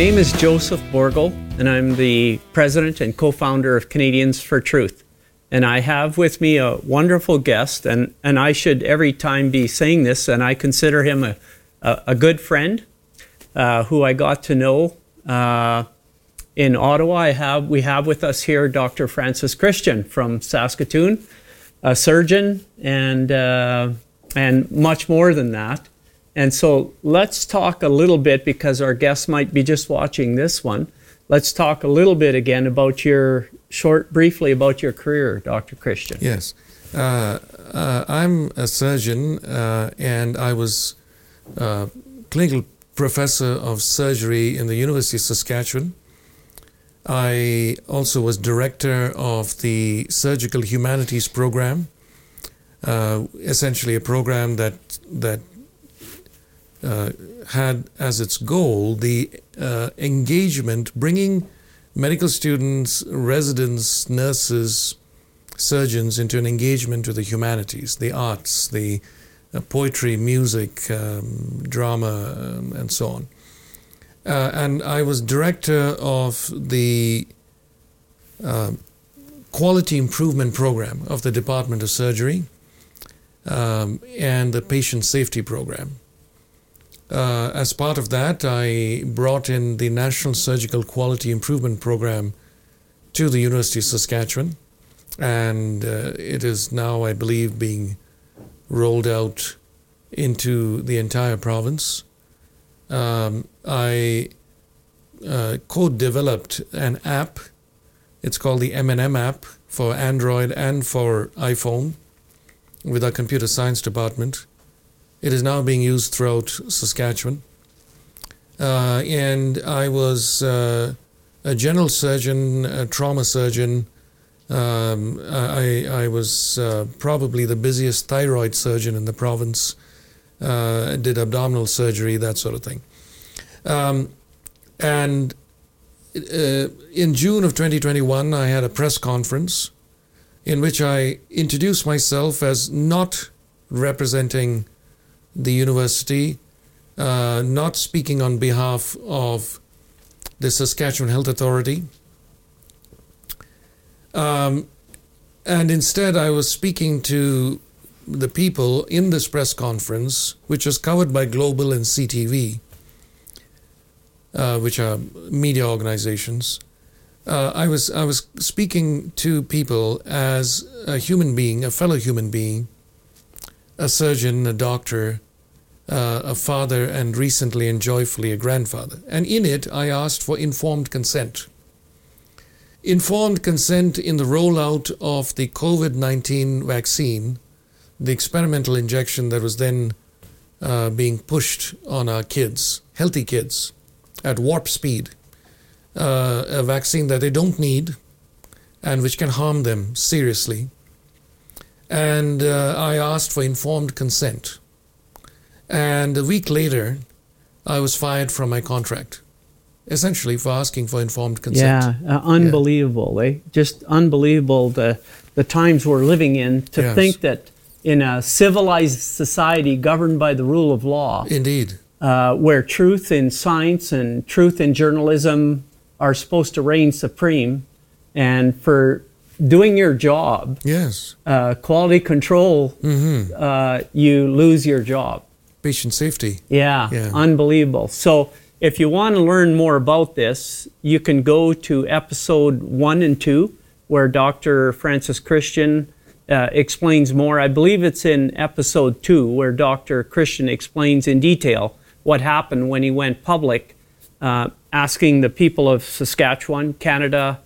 name is Joseph Bourgault, and I'm the president and co founder of Canadians for Truth. And I have with me a wonderful guest, and, and I should every time be saying this, and I consider him a, a, a good friend uh, who I got to know uh, in Ottawa. I have, we have with us here Dr. Francis Christian from Saskatoon, a surgeon, and, uh, and much more than that. And so let's talk a little bit because our guests might be just watching this one. Let's talk a little bit again about your short, briefly about your career, Dr. Christian. Yes. Uh, uh, I'm a surgeon uh, and I was uh, clinical professor of surgery in the University of Saskatchewan. I also was director of the Surgical Humanities Program, uh, essentially a program that that uh, had as its goal the uh, engagement, bringing medical students, residents, nurses, surgeons into an engagement with the humanities, the arts, the uh, poetry, music, um, drama, um, and so on. Uh, and I was director of the uh, quality improvement program of the Department of Surgery um, and the patient safety program. Uh, as part of that, I brought in the National Surgical Quality Improvement Program to the University of Saskatchewan, and uh, it is now, I believe, being rolled out into the entire province. Um, I uh, co-developed an app. It's called the M&M app for Android and for iPhone with our computer science department. It is now being used throughout Saskatchewan. Uh, and I was uh, a general surgeon, a trauma surgeon. Um, I, I was uh, probably the busiest thyroid surgeon in the province. Uh, did abdominal surgery, that sort of thing. Um, and uh, in June of 2021, I had a press conference in which I introduced myself as not representing the university, uh, not speaking on behalf of the Saskatchewan Health Authority. Um, and instead, I was speaking to the people in this press conference, which was covered by Global and CTV, uh, which are media organizations. Uh, I was I was speaking to people as a human being, a fellow human being, a surgeon, a doctor, uh, a father, and recently and joyfully a grandfather. And in it, I asked for informed consent. Informed consent in the rollout of the COVID 19 vaccine, the experimental injection that was then uh, being pushed on our kids, healthy kids, at warp speed. Uh, a vaccine that they don't need and which can harm them seriously and uh, I asked for informed consent. And a week later, I was fired from my contract, essentially for asking for informed consent. Yeah, uh, unbelievable. Yeah. Eh? Just unbelievable the, the times we're living in to yes. think that in a civilized society governed by the rule of law. Indeed. Uh, where truth in science and truth in journalism are supposed to reign supreme, and for doing your job, yes, uh, quality control, mm-hmm. uh, you lose your job. Patient safety. Yeah, yeah, unbelievable. So if you want to learn more about this, you can go to episode one and two, where Dr. Francis Christian uh, explains more. I believe it's in episode two, where Dr. Christian explains in detail what happened when he went public, uh, asking the people of Saskatchewan, Canada,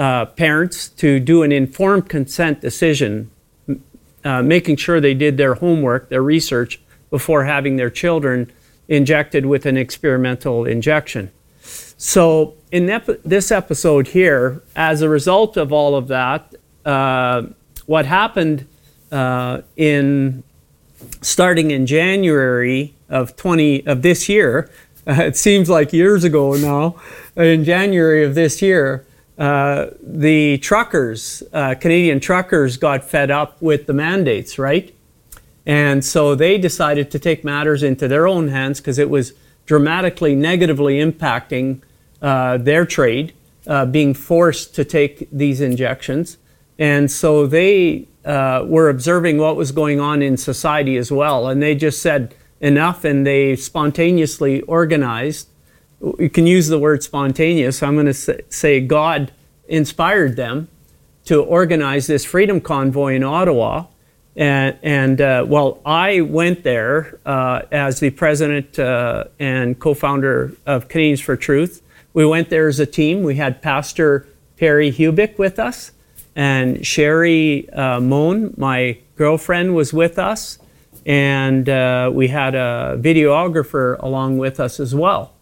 uh, parents to do an informed consent decision, uh, making sure they did their homework, their research, before having their children injected with an experimental injection. So, in ep- this episode here, as a result of all of that, uh, what happened uh, in starting in January of 20 of this year, it seems like years ago now, in January of this year, uh, the truckers, uh, Canadian truckers, got fed up with the mandates, right? And so they decided to take matters into their own hands because it was dramatically negatively impacting uh, their trade, uh, being forced to take these injections. And so they uh, were observing what was going on in society as well. And they just said enough and they spontaneously organized. You can use the word spontaneous. I'm going to say God inspired them to organize this freedom convoy in Ottawa. And, and uh, well, I went there uh, as the president uh, and co founder of Canadians for Truth. We went there as a team. We had Pastor Perry Hubick with us, and Sherry uh, Moan, my girlfriend, was with us, and uh, we had a videographer along with us as well.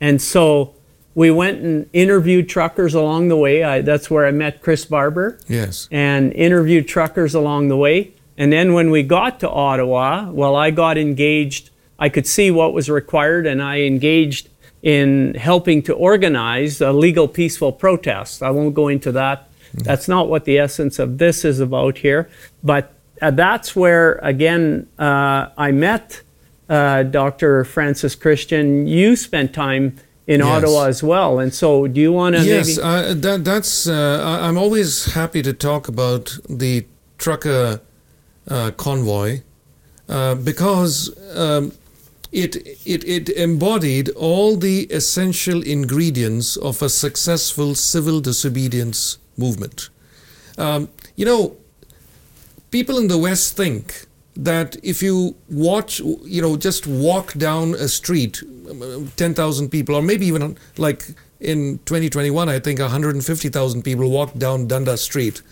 And so we went and interviewed truckers along the way. I, that's where I met Chris Barber. Yes. And interviewed truckers along the way. And then when we got to Ottawa, well, I got engaged. I could see what was required, and I engaged in helping to organize a legal, peaceful protest. I won't go into that. That's not what the essence of this is about here. But uh, that's where, again, uh, I met uh, Dr. Francis Christian. You spent time in Yes. Ottawa as well. And so, do you want to Yes, maybe? uh, that, that's. Uh, I'm always happy to talk about the trucker uh, convoy uh, because um, it, it it embodied all the essential ingredients of a successful civil disobedience movement. Um, you know, people in the West think that if you watch, you know, just walk down a street, um, 10,000 people, or maybe even like in 2021, I think 150,000 people walked down Dundas Street.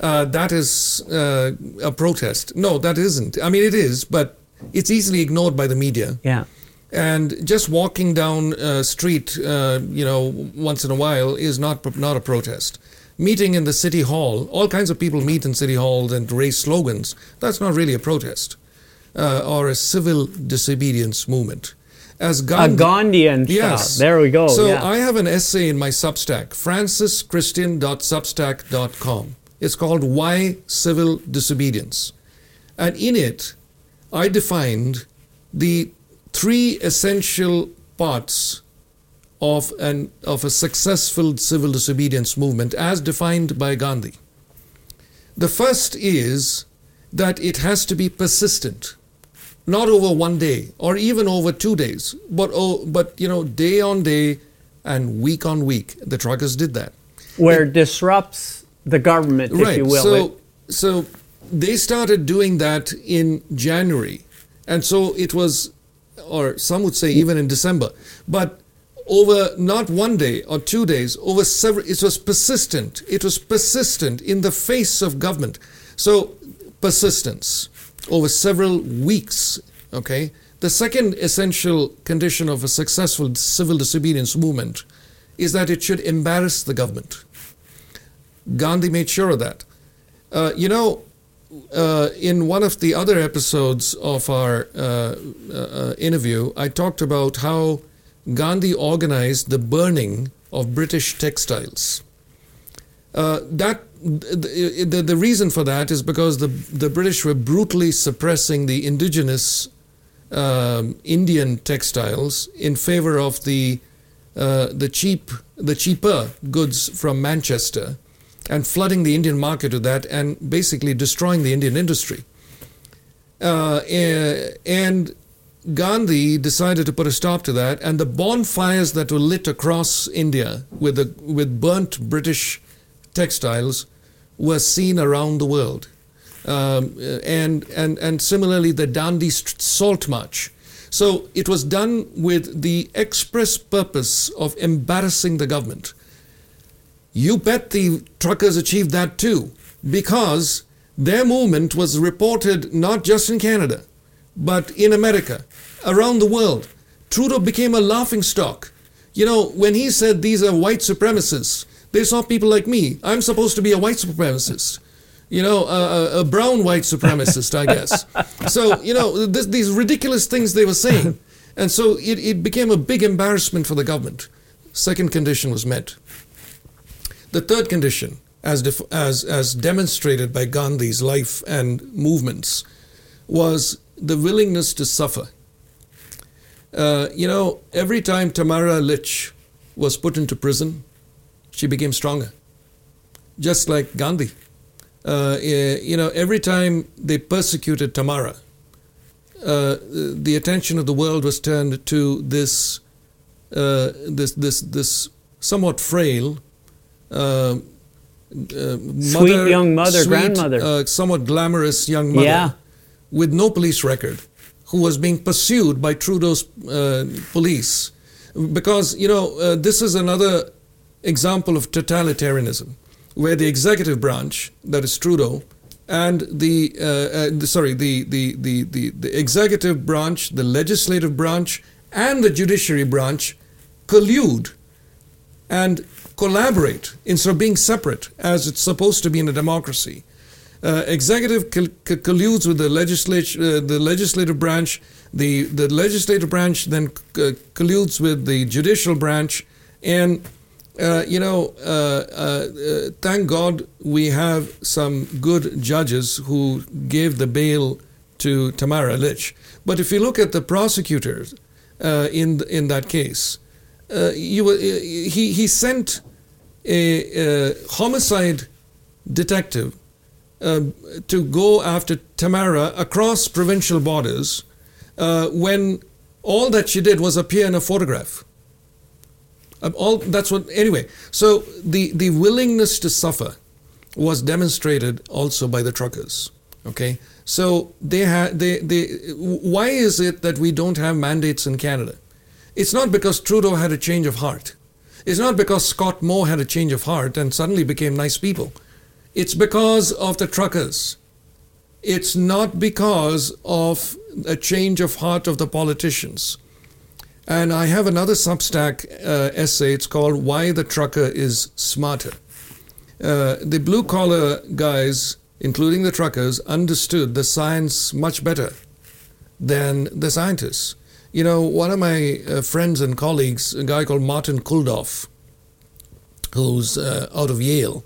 Uh, that is uh, a protest. No, that isn't. I mean, it is, but it's easily ignored by the media. yeah. And just walking down a street, uh, you know, once in a while is not not a protest. Meeting in the city hall, all kinds of people meet in city halls and raise slogans. That's not really a protest uh, or a civil disobedience movement. As A Gandhi, Gandhian Yes. style. There we go. So yeah. I have an essay in my Substack, francischristian.substack.com. It's called Why Civil Disobedience. And in it, I defined the three essential parts of an of a successful civil disobedience movement as defined by Gandhi. The first is that it has to be persistent not over one day or even over two days, but oh, but you know, day on day and week on week. The truckers did that. Where it disrupts the government, if you will. So, It- so they started doing that in January, and so it was, or some would say even in December, but over not one day or two days, over several. It was persistent. It was persistent in the face of government. So persistence over several weeks. Okay. The second essential condition of a successful civil disobedience movement is that it should embarrass the government. Gandhi made sure of that. Uh, you know, uh, in one of the other episodes of our uh, uh, interview, I talked about how Gandhi organized the burning of British textiles. Uh, that the, the, the reason for that is because the, the British were brutally suppressing the indigenous um, Indian textiles in favor of the uh, the cheap the cheaper goods from Manchester and flooding the Indian market with that and basically destroying the Indian industry. Uh, eh, and Gandhi decided to put a stop to that, and the bonfires that were lit across India with the with burnt British textiles were seen around the world. Um, and and and similarly, the Dandi Salt March. So it was done with the express purpose of embarrassing the government. You bet the truckers achieved that too, because their movement was reported not just in Canada, but in America, around the world. Trudeau became a laughing stock. You know, when he said these are white supremacists, they saw people like me. I'm supposed to be a white supremacist. You know, a, a- brown white supremacist, I guess. So, you know, this, these ridiculous things they were saying. And so it, it became a big embarrassment for the government. Second condition was met. The third condition, as, def- as, as demonstrated by Gandhi's life and movements, was the willingness to suffer. Uh, you know, every time Tamara Lich was put into prison, she became stronger. Just like Gandhi. Uh, eh, you know, every time they persecuted Tamara, uh, the attention of the world was turned to this, uh, this, this, this somewhat frail, uh, uh, Sweet young mother, sweet, grandmother. uh, somewhat glamorous young mother Yeah. With no police record, who was being pursued by Trudeau's uh, police, because you know uh, this is another example of totalitarianism, where the executive branch, that is Trudeau, and the, uh, uh, sorry, the, the, the, the, the executive branch, the legislative branch, and the judiciary branch collude and collaborate instead of being separate as it's supposed to be in a democracy. Uh, executive col- co- colludes with the legislature, uh, the legislative branch. The the legislative branch then uh, colludes with the judicial branch, and uh, you know, uh, uh, thank God we have some good judges who gave the bail to Tamara Lich. But if you look at the prosecutors in in that case, you he he sent a, a homicide detective to go after Tamara across provincial borders uh, when all that she did was appear in a photograph. Uh, all that's what anyway. So the the willingness to suffer was demonstrated also by the truckers. Okay, so they had they they. Why is it that we don't have mandates in Canada? It's not because Trudeau had a change of heart. It's not because Scott Moe had a change of heart and suddenly became nice people. It's because of the truckers. It's not because of a change of heart of the politicians. And I have another Substack uh, essay. It's called Why the Trucker is Smarter. Uh, the blue collar guys, including the truckers, understood the science much better than the scientists. You know, one of my uh, friends and colleagues, a guy called Martin Kulldorff, who's uh, out of Yale,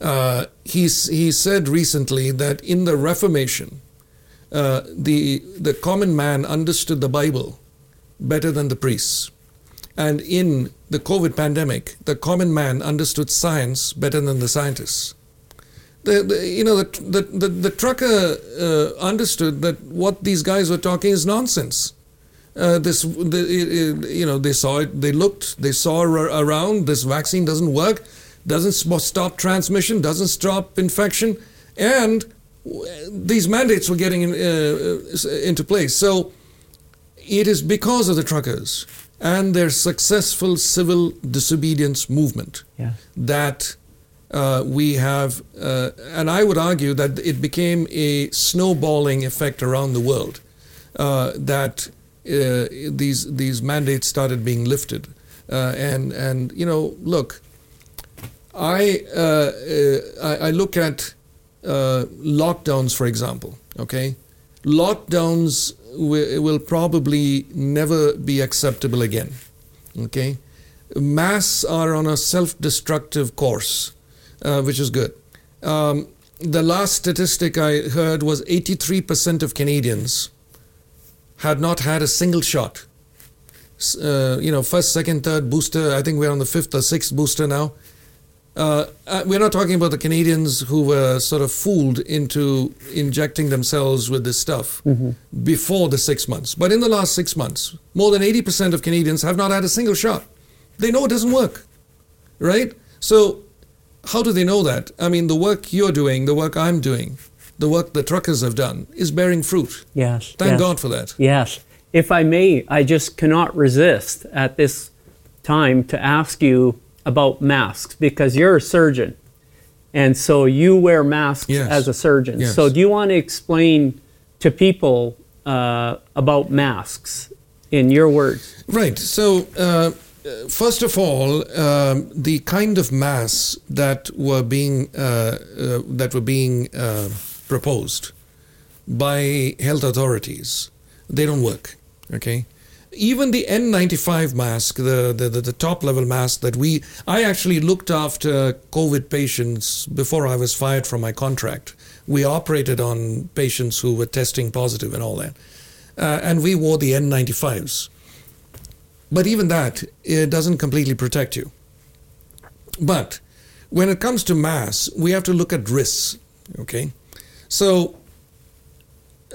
uh, he's, he said recently that in the Reformation, uh, the, the common man understood the Bible better than the priests. And in the COVID pandemic, the common man understood science better than the scientists. The, the, you know, the, the, the, the trucker uh, understood that what these guys were talking is nonsense. Uh, this, the, you know, they saw it, they looked, they saw ar- around, this vaccine doesn't work, doesn't stop transmission, doesn't stop infection, and these mandates were getting in, uh, into place. So it is because of the truckers and their successful civil disobedience movement Yeah. that uh, we have, uh, and I would argue that it became a snowballing effect around the world. Uh, that uh, these these mandates started being lifted, uh, and and you know, look, I uh, uh, I, I look at uh, lockdowns, for example. Okay, lockdowns wi- will probably never be acceptable again. Okay, masks are on a self-destructive course, uh, which is good. Um, the last statistic I heard was 83% of Canadians had not had a single shot. Uh, you know, first, second, third booster. I think we're on the fifth or sixth booster now. Uh, uh, we're not talking about the Canadians who were sort of fooled into injecting themselves with this stuff before the six months. But in the last six months, more than 80% of Canadians have not had a single shot. They know it doesn't work, right? So, how do they know that? I mean, the work you're doing, the work I'm doing, the work the truckers have done is bearing fruit. Yes. Thank yes. God for that. Yes. If I may, I just cannot resist at this time to ask you about masks because you're a surgeon. And so you wear masks Yes. as a surgeon. Yes. So do you want to explain to people uh, about masks in your words? Right. So, uh, first of all, um, the kind of masks that were being uh, uh, that were being uh, proposed by health authorities, they don't work. Okay. Even the N95 mask, the, the, the, the top level mask that we, I actually looked after COVID patients before I was fired from my contract. We operated on patients who were testing positive and all that. Uh, and we wore the N95s But even that, it doesn't completely protect you. But when it comes to mass, we have to look at risks. Okay, so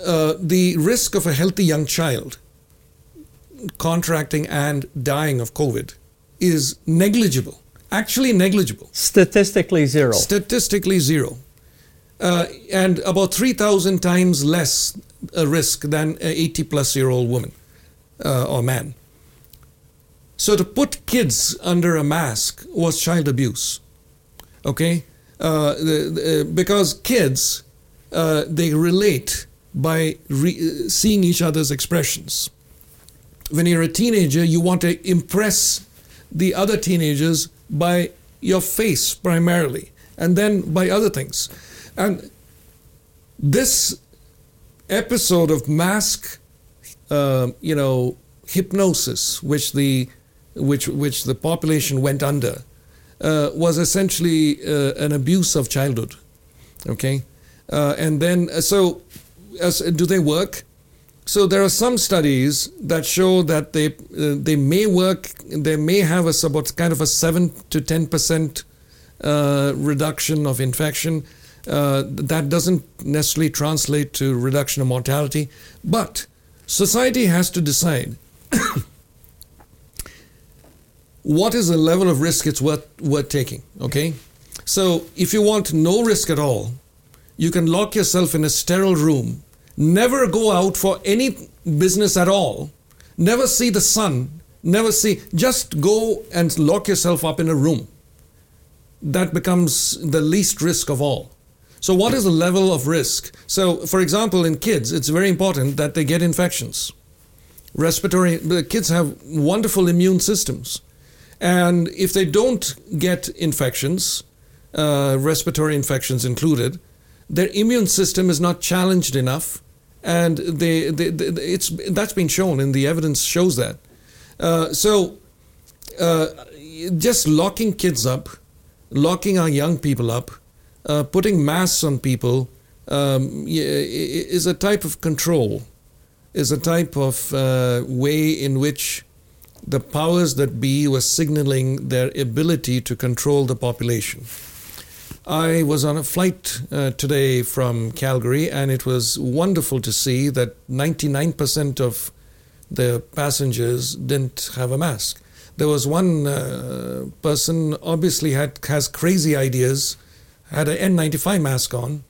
uh, the risk of a healthy young child contracting and dying of COVID is negligible. Actually, negligible. Statistically zero. Statistically zero. Uh, and about 3,000 times less a risk than an 80 plus year old woman uh, or man. So to put kids under a mask was child abuse. Okay? Uh, the, the, because kids, uh, they relate by re- seeing each other's expressions. When you're a teenager, you want to impress the other teenagers by your face primarily, and then by other things. And this episode of mask, uh, you know, hypnosis, which the which which the population went under, uh, was essentially uh, an abuse of childhood. Okay, uh, and then so as, do they work? So there are some studies that show that they uh, they may work. They may have a about kind of a seven to ten percent uh, reduction of infection. Uh, that doesn't necessarily translate to reduction of mortality, but society has to decide what is the level of risk it's worth worth taking. Okay, so if you want no risk at all, you can lock yourself in a sterile room never go out for any business at all, never see the sun, never see, just go and lock yourself up in a room. That becomes the least risk of all. So, what is the level of risk? So, for example, in kids, it's very important that they get infections. Respiratory, the kids have wonderful immune systems. And if they don't get infections, uh, respiratory infections included, their immune system is not challenged enough, and they, they, they, it's that's been shown, and the evidence shows that. Uh, so, uh, just locking kids up, locking our young people up, uh, putting masks on people um, is a type of control, is a type of uh, way in which the powers that be were signaling their ability to control the population. I was on a flight uh, today from Calgary, and it was wonderful to see that 99% of the passengers didn't have a mask. There was one uh, person obviously had has crazy ideas, had an N95 mask on,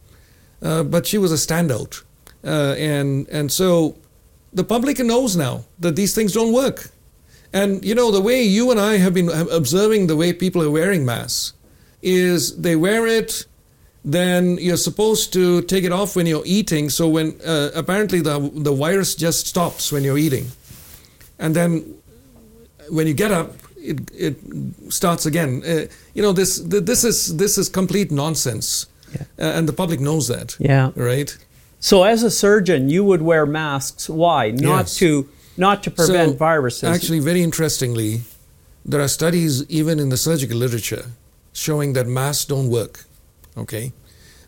uh, but she was a standout, uh, and and so the public knows now that these things don't work, and you know the way you and I have been observing the way people are wearing masks is they wear it then you're supposed to take it off when you're eating. So when uh, apparently the the virus just stops when you're eating. And then when you get up it it starts again. Uh, you know this this is this is complete nonsense. Yeah. uh, and the public knows that. Yeah. Right? So as a surgeon you would wear masks. Why? Not yes. to not to prevent so, viruses. actually very interestingly there are studies even in the surgical literature showing that masks don't work. Okay,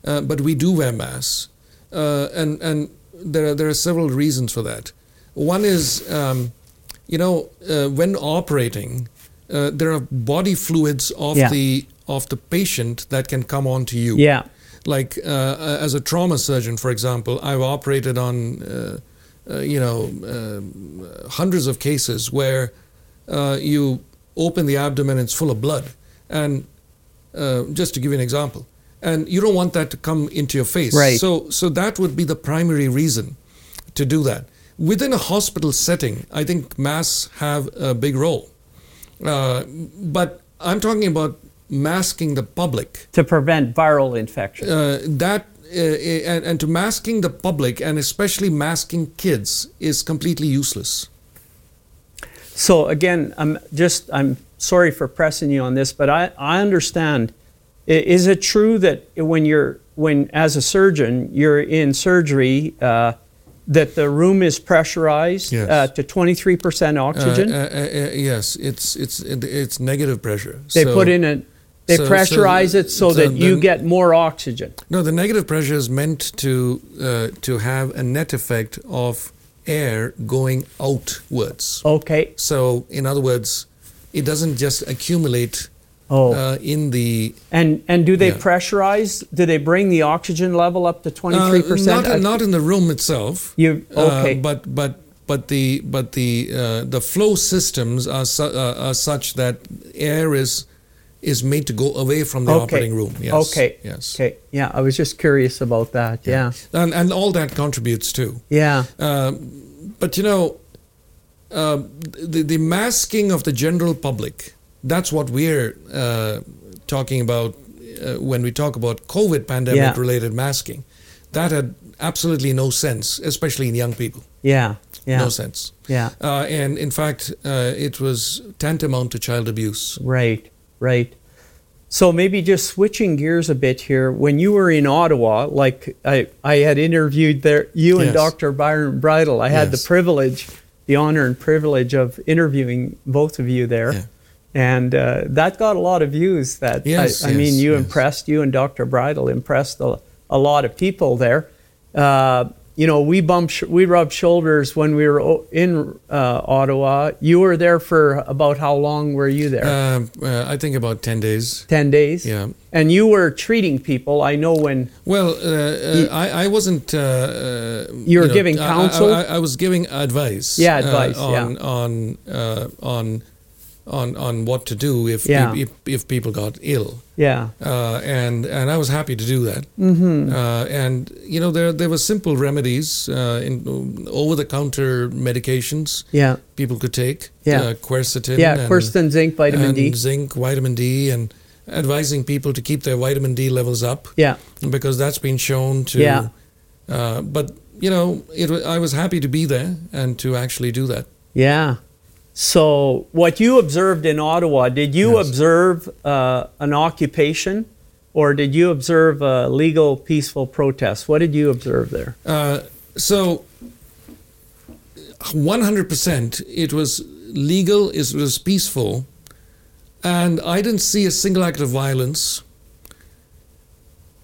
uh, but we do wear masks, uh, and and there are there are several reasons for that. One is, um, you know, uh, when operating, uh, there are body fluids of Yeah. the of the patient that can come onto you. yeah Like uh, as a trauma surgeon, for example, I've operated on, uh, uh, you know, hundreds of cases where uh, you open the abdomen, and it's full of blood, and uh, just to give you an example, and you don't want that to come into your face. Right. So, so that would be the primary reason to do that. Within a hospital setting, I think masks have a big role, uh, but I'm talking about masking the public. to prevent viral infection Uh, that uh, and, and to masking the public and especially masking kids is completely useless. So again, I'm just I'm sorry for pressing you on this, but I, I understand. Is it true that when you're when as a surgeon you're in surgery uh, that the room is pressurized Yes. uh, to 23% Uh, oxygen? uh, uh, uh, yes, it's it's it's negative pressure. they So- put in a they so- so- pressurize it so, so that you get more oxygen. No, the negative pressure is meant to uh, to have a net effect of air going outwards. Okay. So, in other words, it doesn't just accumulate Oh. uh, in the. and and do they yeah. pressurize? Do they bring the oxygen level up to twenty Uh, three percent? not, not in the room itself. You okay? Uh, but but but the but the uh, the flow systems are, su- uh, are such that air is is made to go away from the okay. operating room. Yes. Okay. Yes. Okay. Yeah, I was just curious about that. Yeah. And and all that contributes too. Yeah. Um, but you know, uh, the the masking of the general public. That's what we're uh, talking about uh, when we talk about COVID pandemic related masking. That had absolutely no sense, especially in young people. Yeah. Yeah. No sense. Yeah. Uh, and in fact, uh, it was tantamount to child abuse. Right. Right. So maybe just switching gears a bit here. When you were in Ottawa, like I, I had interviewed there, you and Yes. Dr. Byron Bridle. I had the privilege, the honor and privilege of interviewing both of you there. Yeah. And uh, that got a lot of views. That Yes, I, I mean, you yes. impressed. You and Dr. Bridle impressed a, a lot of people there. Uh, you know, we bumped, sh- we rubbed shoulders when we were o- in uh, Ottawa. You were there for about how long were you there? Um, uh, I think about 10 days. 10 days? Yeah. And you were treating people. I know when Well, uh, uh, I, I wasn't. Uh, uh, You were know, giving I- I- counsel? I, I, was giving advice. Yeah, uh, advice, on yeah. on uh, on on on what to do if Yeah. if, if people got ill. Yeah. Uh, and and I was happy to do that. Mm-hmm. Uh, and you know there there were simple remedies uh, in over the counter medications Yeah. people could take. Yeah. uh, quercetin. Yeah. and- Quercetin, zinc, vitamin and D. zinc, vitamin D, and advising people to keep their vitamin D levels up Yeah. because that's been shown to. Yeah. Uh, but you know, it, I was happy to be there and to actually do that. Yeah. So, what you observed in Ottawa, did you Yes. observe uh, an occupation or did you observe a legal, peaceful protest? What did you observe there? Uh, so, 100%, it was legal, it was peaceful, and I didn't see a single act of violence.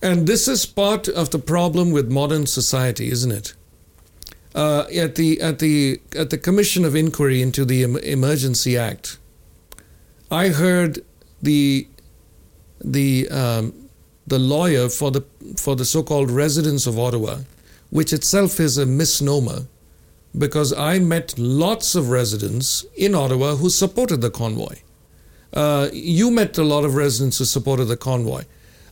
And this is part of the problem with modern society, isn't it? Uh, at the at the at the Commission of Inquiry into the Em- Emergency Act, I heard the the um, the lawyer for the for the so-called residents of Ottawa, which itself is a misnomer, because I met lots of residents in Ottawa who supported the convoy. Uh, you met a lot of residents who supported the convoy.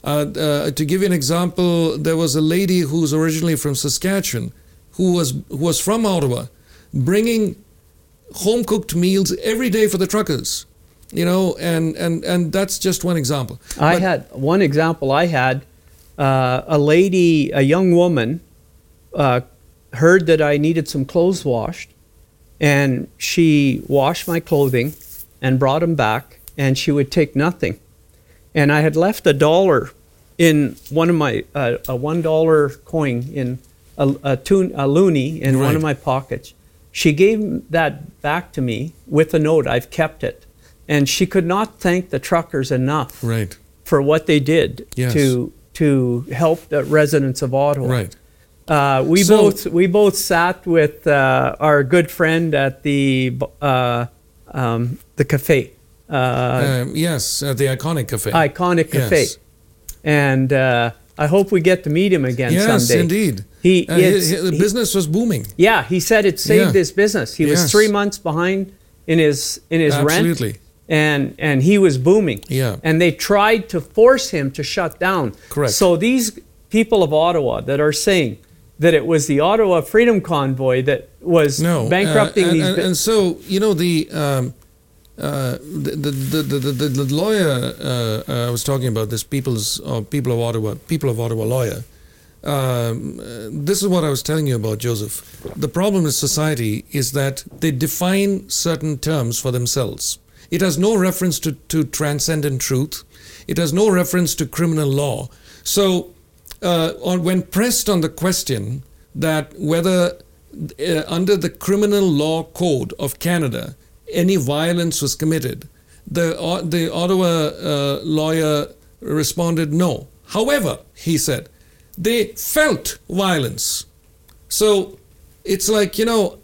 Uh, uh, to give you an example, there was a lady who's originally from Saskatchewan, who was who was from Ottawa, bringing home cooked meals every day for the truckers. You know, and and and that's just one example. I But- had one example. I had uh, a lady, a young woman, uh, heard that I needed some clothes washed, and she washed my clothing and brought them back, and she would take nothing. And I had left a dollar in one of my uh, a one dollar coin in a, a, tun, a loonie in one of my pockets. She gave that back to me with a note. I've kept it, and she could not thank the truckers enough right, for what they did Yes. to to help the residents of Ottawa. right. Uh, we So- both we both sat with uh, our good friend at the uh, um, the cafe, uh, Um, yes, at the iconic cafe. iconic cafe, Yes. and uh, I hope we get to meet him again yes, someday. indeed. He, Uh, hi- it's- hi- the he- business was booming. yeah, he said it saved Yeah. his business. He was three months behind in his in his rent, and and he was booming. Yeah. And they tried to force him to shut down. Correct. So these people of Ottawa that are saying that it was the Ottawa Freedom Convoy that was No, bankrupting uh, and, these. and, and so you know the um, uh, the, the, the, the, the, lawyer uh, uh, I was talking about this people's uh, people of Ottawa people of Ottawa lawyer. Um, uh, this is what I was telling you about Joseph. The problem with society is that they define certain terms for themselves. It has no reference to, to transcendent truth. It has no reference to criminal law. So, uh, on, when pressed on the question that whether uh, under the criminal law code of Canada any violence was committed, the uh, the Ottawa uh, lawyer responded no. However, he said they felt violence. So it's like you know,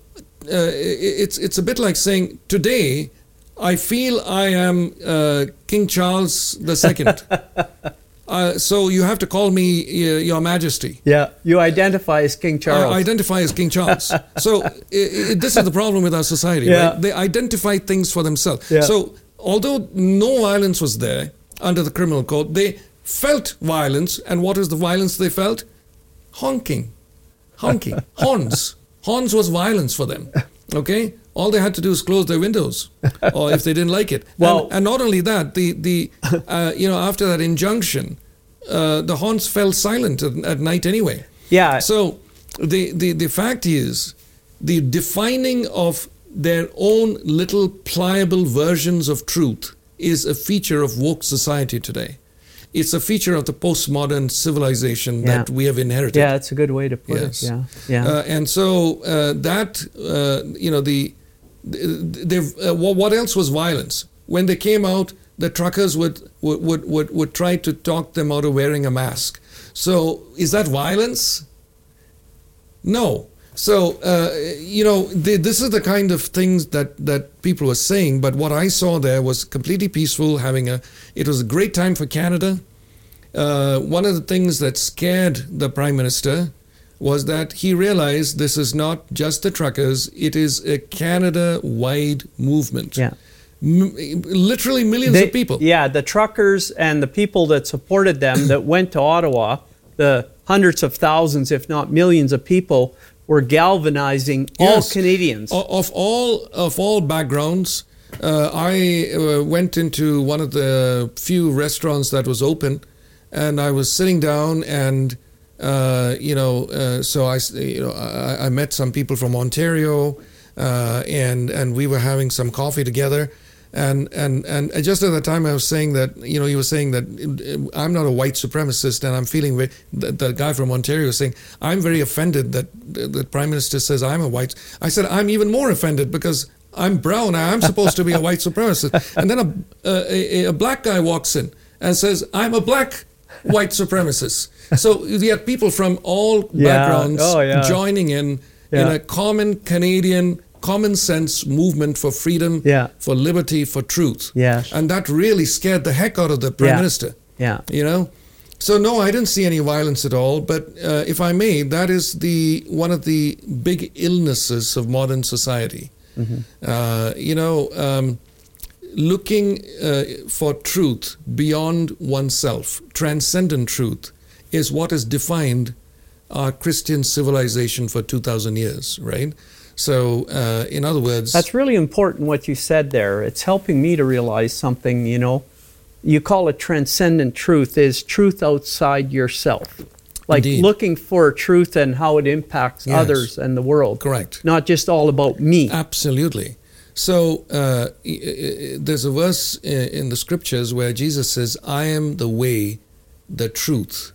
uh, it's it's a bit like saying today I feel I am uh, King Charles II. uh, so you have to call me uh, Your Majesty. Yeah, you identify as King Charles. I identify as King Charles. so i i this is the problem with our society. Yeah. Right? They identify things for themselves. Yeah. So although no violence was there under the criminal code, they felt violence. And what is the violence they felt? Honking, honking, horns. Horns was violence for them. Okay, all they had to do is close their windows, or if they didn't like it. Well- and, and not only that, the the uh, you know after that injunction, uh, the horns fell silent at, at night anyway. yeah, So the, the, the fact is, the defining of their own little pliable versions of truth is a feature of woke society today. It's a feature of the postmodern civilization that we have inherited. yeah, it's a good way to put Yes. it. Yeah, yeah. Uh, and so uh, that, uh, you know, the, uh, what, else was violence? When they came out, the truckers would, would, would, would, would try to talk them out of wearing a mask. So is that violence? No. So, uh, you know, the, this is the kind of things that, that people were saying. But what I saw there was completely peaceful, having a, it was a great time for Canada. Uh, one of the things that scared the prime minister was that he realized this is not just the truckers, it is a Canada wide movement. Yeah. M- literally millions They- of people. Yeah, the truckers and the people that supported them that went to Ottawa, the hundreds of thousands, if not millions of people, were galvanizing all Canadians. Of all of all backgrounds, uh, I uh, went into one of the few restaurants that was open, and I was sitting down, and uh, you know, uh, so I, you know, I, I met some people from Ontario, uh, and and we were having some coffee together. And, and and just at the time, I was saying that you know he was saying that uh, I'm not a white supremacist, and I'm feeling the, the guy from Ontario was saying I'm very offended that the Prime Minister says I'm a white. I said I'm even more offended because I'm brown. I'm supposed to be a white supremacist. And then a, a, a black guy walks in and says I'm a black white supremacists. So you had people from all Yeah. backgrounds Oh, yeah. joining in in a common Canadian common sense movement for freedom, Yeah. for liberty, for truth. Yes. And that really scared the heck out of the prime Yeah. minister. yeah. You know, so no, I didn't see any violence at all. But uh, if I may, that is the one of the big illnesses of modern society. Uh, you know, um, looking uh, for truth beyond oneself, transcendent truth, is what has defined our Christian civilization for two thousand years. Right. So, uh, in other words, That's really important what you said there. It's helping me to realize something, you know. You call it transcendent truth is truth outside yourself. Like Indeed. looking for truth and how it impacts Yes. others and the world. correct. Not just all about me. Absolutely. So uh, there's a verse in the scriptures where Jesus says, I am the way, the truth,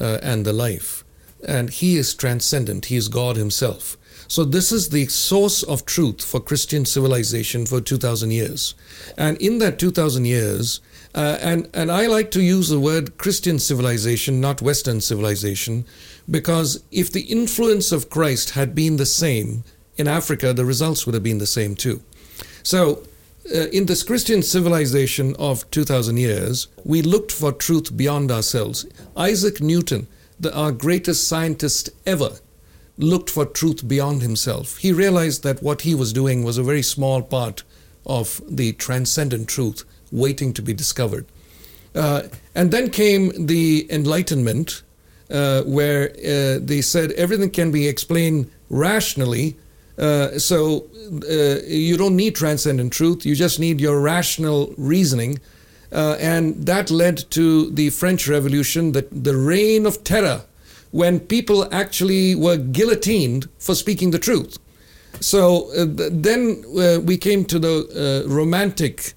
uh, and the life. And He is transcendent, He is God Himself. So this is the source of truth for Christian civilization for 2,000 years. And in that 2,000 years, uh, and, and I like to use the word Christian civilization, not Western civilization, because if the influence of Christ had been the same in Africa, the results would have been the same too. So, uh, in this Christian civilization of 2,000 years, we looked for truth beyond ourselves. Isaac Newton, the, our greatest scientist ever, looked for truth beyond himself. He realized that what he was doing was a very small part of the transcendent truth waiting to be discovered. Uh, and then came the Enlightenment, uh, where uh, they said everything can be explained rationally. Uh, so uh, you don't need transcendent truth, you just need your rational reasoning. Uh, and that led to the French Revolution, the, the reign of terror, when people actually were guillotined for speaking the truth. So uh, th- then uh, we came to the Romantic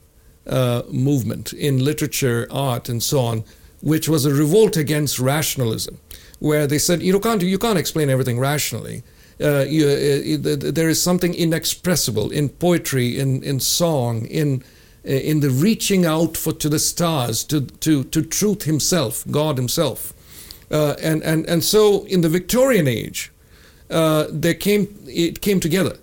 movement in literature, art, and so on, which was a revolt against rationalism, where they said you can't you can't explain everything rationally. Uh, you, uh, there is something inexpressible in poetry, in in song, in uh, in the reaching out for to the stars, to to to truth Himself, God Himself, uh, and and and so in the Victorian age, there came it came together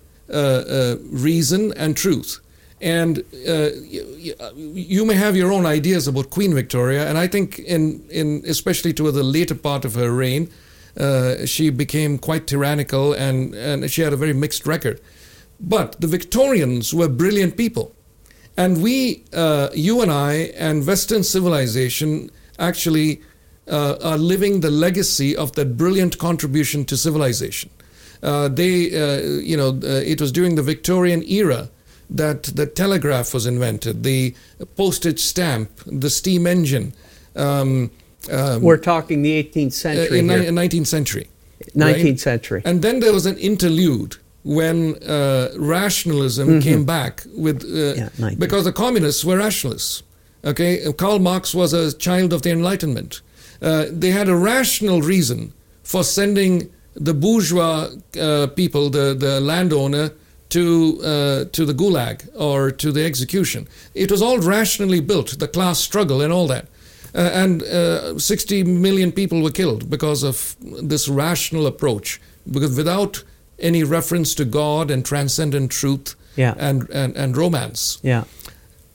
reason and truth. And uh, you, you may have your own ideas about Queen Victoria, and I think in in especially toward the later part of her reign, uh, she became quite tyrannical and, and she had a very mixed record. But the Victorians were brilliant people. And we, uh, you and I, and Western civilization actually uh, are living the legacy of that brilliant contribution to civilization. Uh, they, uh, you know, it was during the Victorian era that the telegraph was invented, the postage stamp, the steam engine. Um, um, We're talking the 18th century. in the 19th century. 19th right? century. And then there was an interlude when uh, rationalism mm-hmm. came back with uh, yeah, because the communists were rationalists. Okay, Karl Marx was a child of the Enlightenment. Uh, they had a rational reason for sending the bourgeois uh, people, the the landowner, to uh, to the gulag or to the execution. It was all rationally built, the class struggle and all that. Uh, and uh, 60 million people were killed because of this rational approach. Because without any reference to God and transcendent truth yeah. and, and, and romance. Yeah.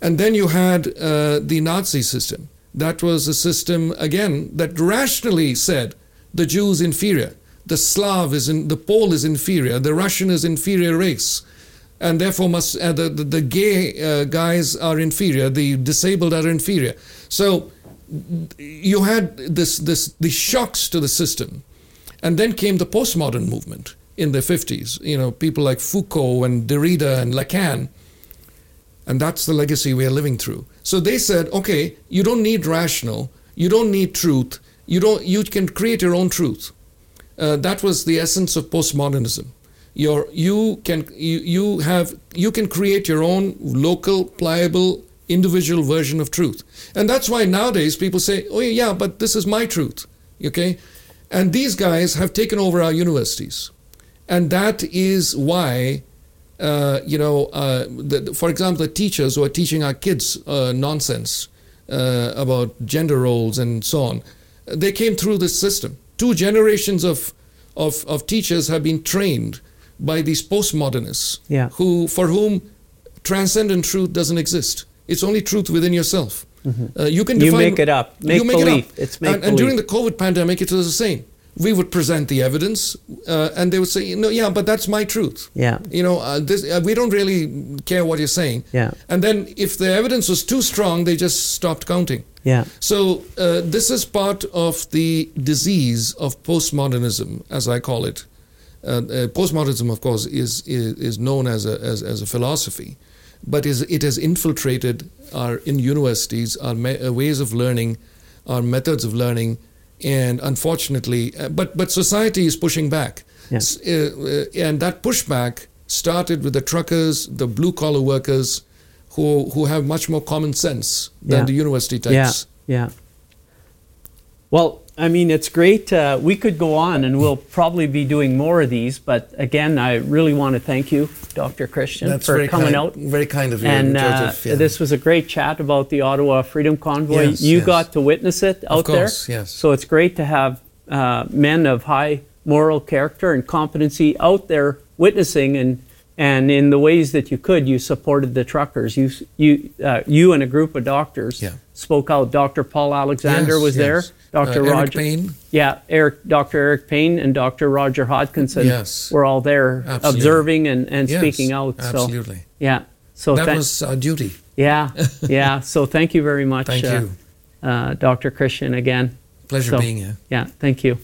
And then you had uh, the Nazi system. That was a system, again, that rationally said the Jew is inferior, the Slav is in, the Pole is inferior, the Russian is inferior race, and therefore must uh, the, the, the gay uh, guys are inferior, the disabled are inferior. So you had this this these shocks to the system, and then came the postmodern movement in the 50s. You know, people like Foucault and Derrida and Lacan. And that's the legacy we are living through. So they said, okay, you don't need rational, you don't need truth, you don't you can create your own truth. Uh, that was the essence of postmodernism. Your you can you, you have you can create your own local pliable individual version of truth. And that's why nowadays people say, oh, yeah, but this is my truth. Okay? And these guys have taken over our universities. And that is why, uh, you know, uh, the, for example, the teachers who are teaching our kids uh, nonsense uh, about gender roles and so on, they came through this system. Two generations of, of, of teachers have been trained by these postmodernists yeah. who, for whom transcendent truth doesn't exist. It's only truth within yourself. Mm-hmm. Uh, you can define, you make it up. Make you make belief. It up. It's make and, and during the COVID pandemic, it was the same. We would present the evidence, uh, and they would say, "No, yeah, but that's my truth." Yeah. You know, uh, this, uh, we don't really care what you're saying. Yeah. And then, if the evidence was too strong, they just stopped counting. Yeah. So uh, this is part of the disease of postmodernism, as I call it. Uh, postmodernism, of course, is is, is known as a as, as a philosophy but is, it has infiltrated our in universities, our me, uh, ways of learning, our methods of learning, and unfortunately, uh, but but society is pushing back, yes. uh, uh, and that pushback started with the truckers, the blue collar workers, who who have much more common sense than yeah. the university types. Yeah, yeah. Well, I mean, it's great. Uh, we could go on, and we'll probably be doing more of these. But again, I really want to thank you, Dr. Christian, That's for coming kind, out. Very kind of you, and uh, yeah. this was a great chat about the Ottawa Freedom Convoy. Yes, you yes. got to witness it out of course, there. Yes. So it's great to have uh, men of high moral character and competency out there witnessing and and in the ways that you could, you supported the truckers. You you uh, you and a group of doctors yeah. spoke out. Dr. Paul Alexander yes, was yes. there. Dr. Uh, Eric Roger Payne. Yeah, Eric, Dr. Eric Payne and Dr. Roger Hodkinson Yes. were all there Absolutely. observing and, and Yes, speaking out. Absolutely. So yeah. So that tha- was our duty. yeah, yeah. So thank you very much, Thank uh, you. uh, Dr. Christian again. Pleasure So- being here. Yeah, thank you.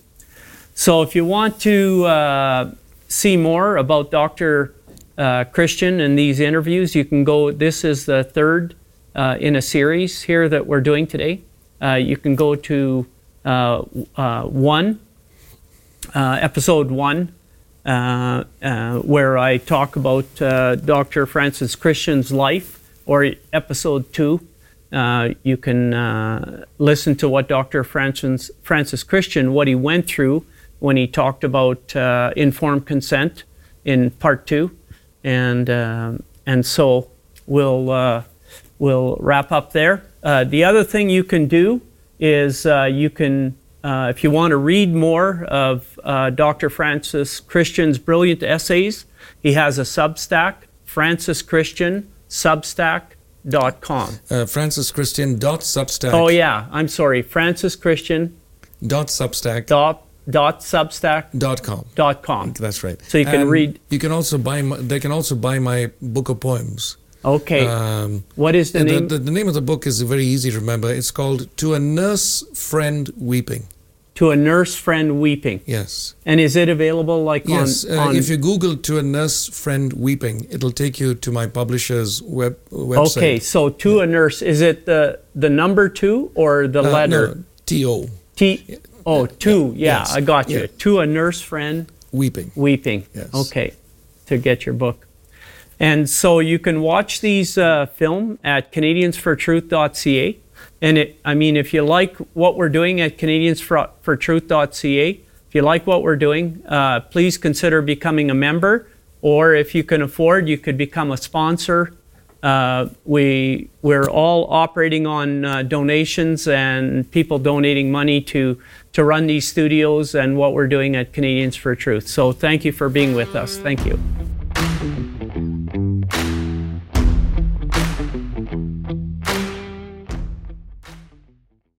So if you want to uh, see more about Dr. Uh, Christian and these interviews, you can go. This is the third uh, in a series here that we're doing today. Uh, you can go to uh, uh, one, uh, episode one, uh, uh, where I talk about Dr. Francis Christian's life, or episode two. Uh, you can listen to what Dr. Francis, Francis Christian, what he went through when he talked about informed consent in part two. And, and so we'll, we'll wrap up there. Uh, the other thing you can do is uh, you can uh, if you want to read more of uh, Dr. Francis Christian's brilliant essays, he has a Substack, Francis Christian Substack.com. Uh, FrancisChristian.substack. Oh yeah, I'm sorry, Francis Christian Dot substack dot dot Substack dot com. dot com. That's right. So you can And read- You can also buy. My, they can also buy my book of poems. Okay, Um, what is the name? the, the name of the book is very easy to remember. It's called "To a Nurse Friend Weeping." to a nurse friend weeping. Yes. And is it available like Yes, on, uh, on if you Google "to a nurse friend weeping," it'll take you to my publisher's web website. Okay, so to a nurse, is it the the number two or the Uh, letter no, T O T? Oh, two. Yeah, Yes. I got you. Yeah. To a nurse friend weeping. weeping. Yes. Okay, to get your book. And so you can watch these uh, film at CanadiansForTruth.ca. And it, I mean, if you like what we're doing at CanadiansForTruth.ca, if you like what we're doing, uh, please consider becoming a member. Or if you can afford, you could become a sponsor. Uh, we we're all operating on uh, donations and people donating money to to run these studios and what we're doing at Canadians for Truth. So thank you for being with us. Thank you.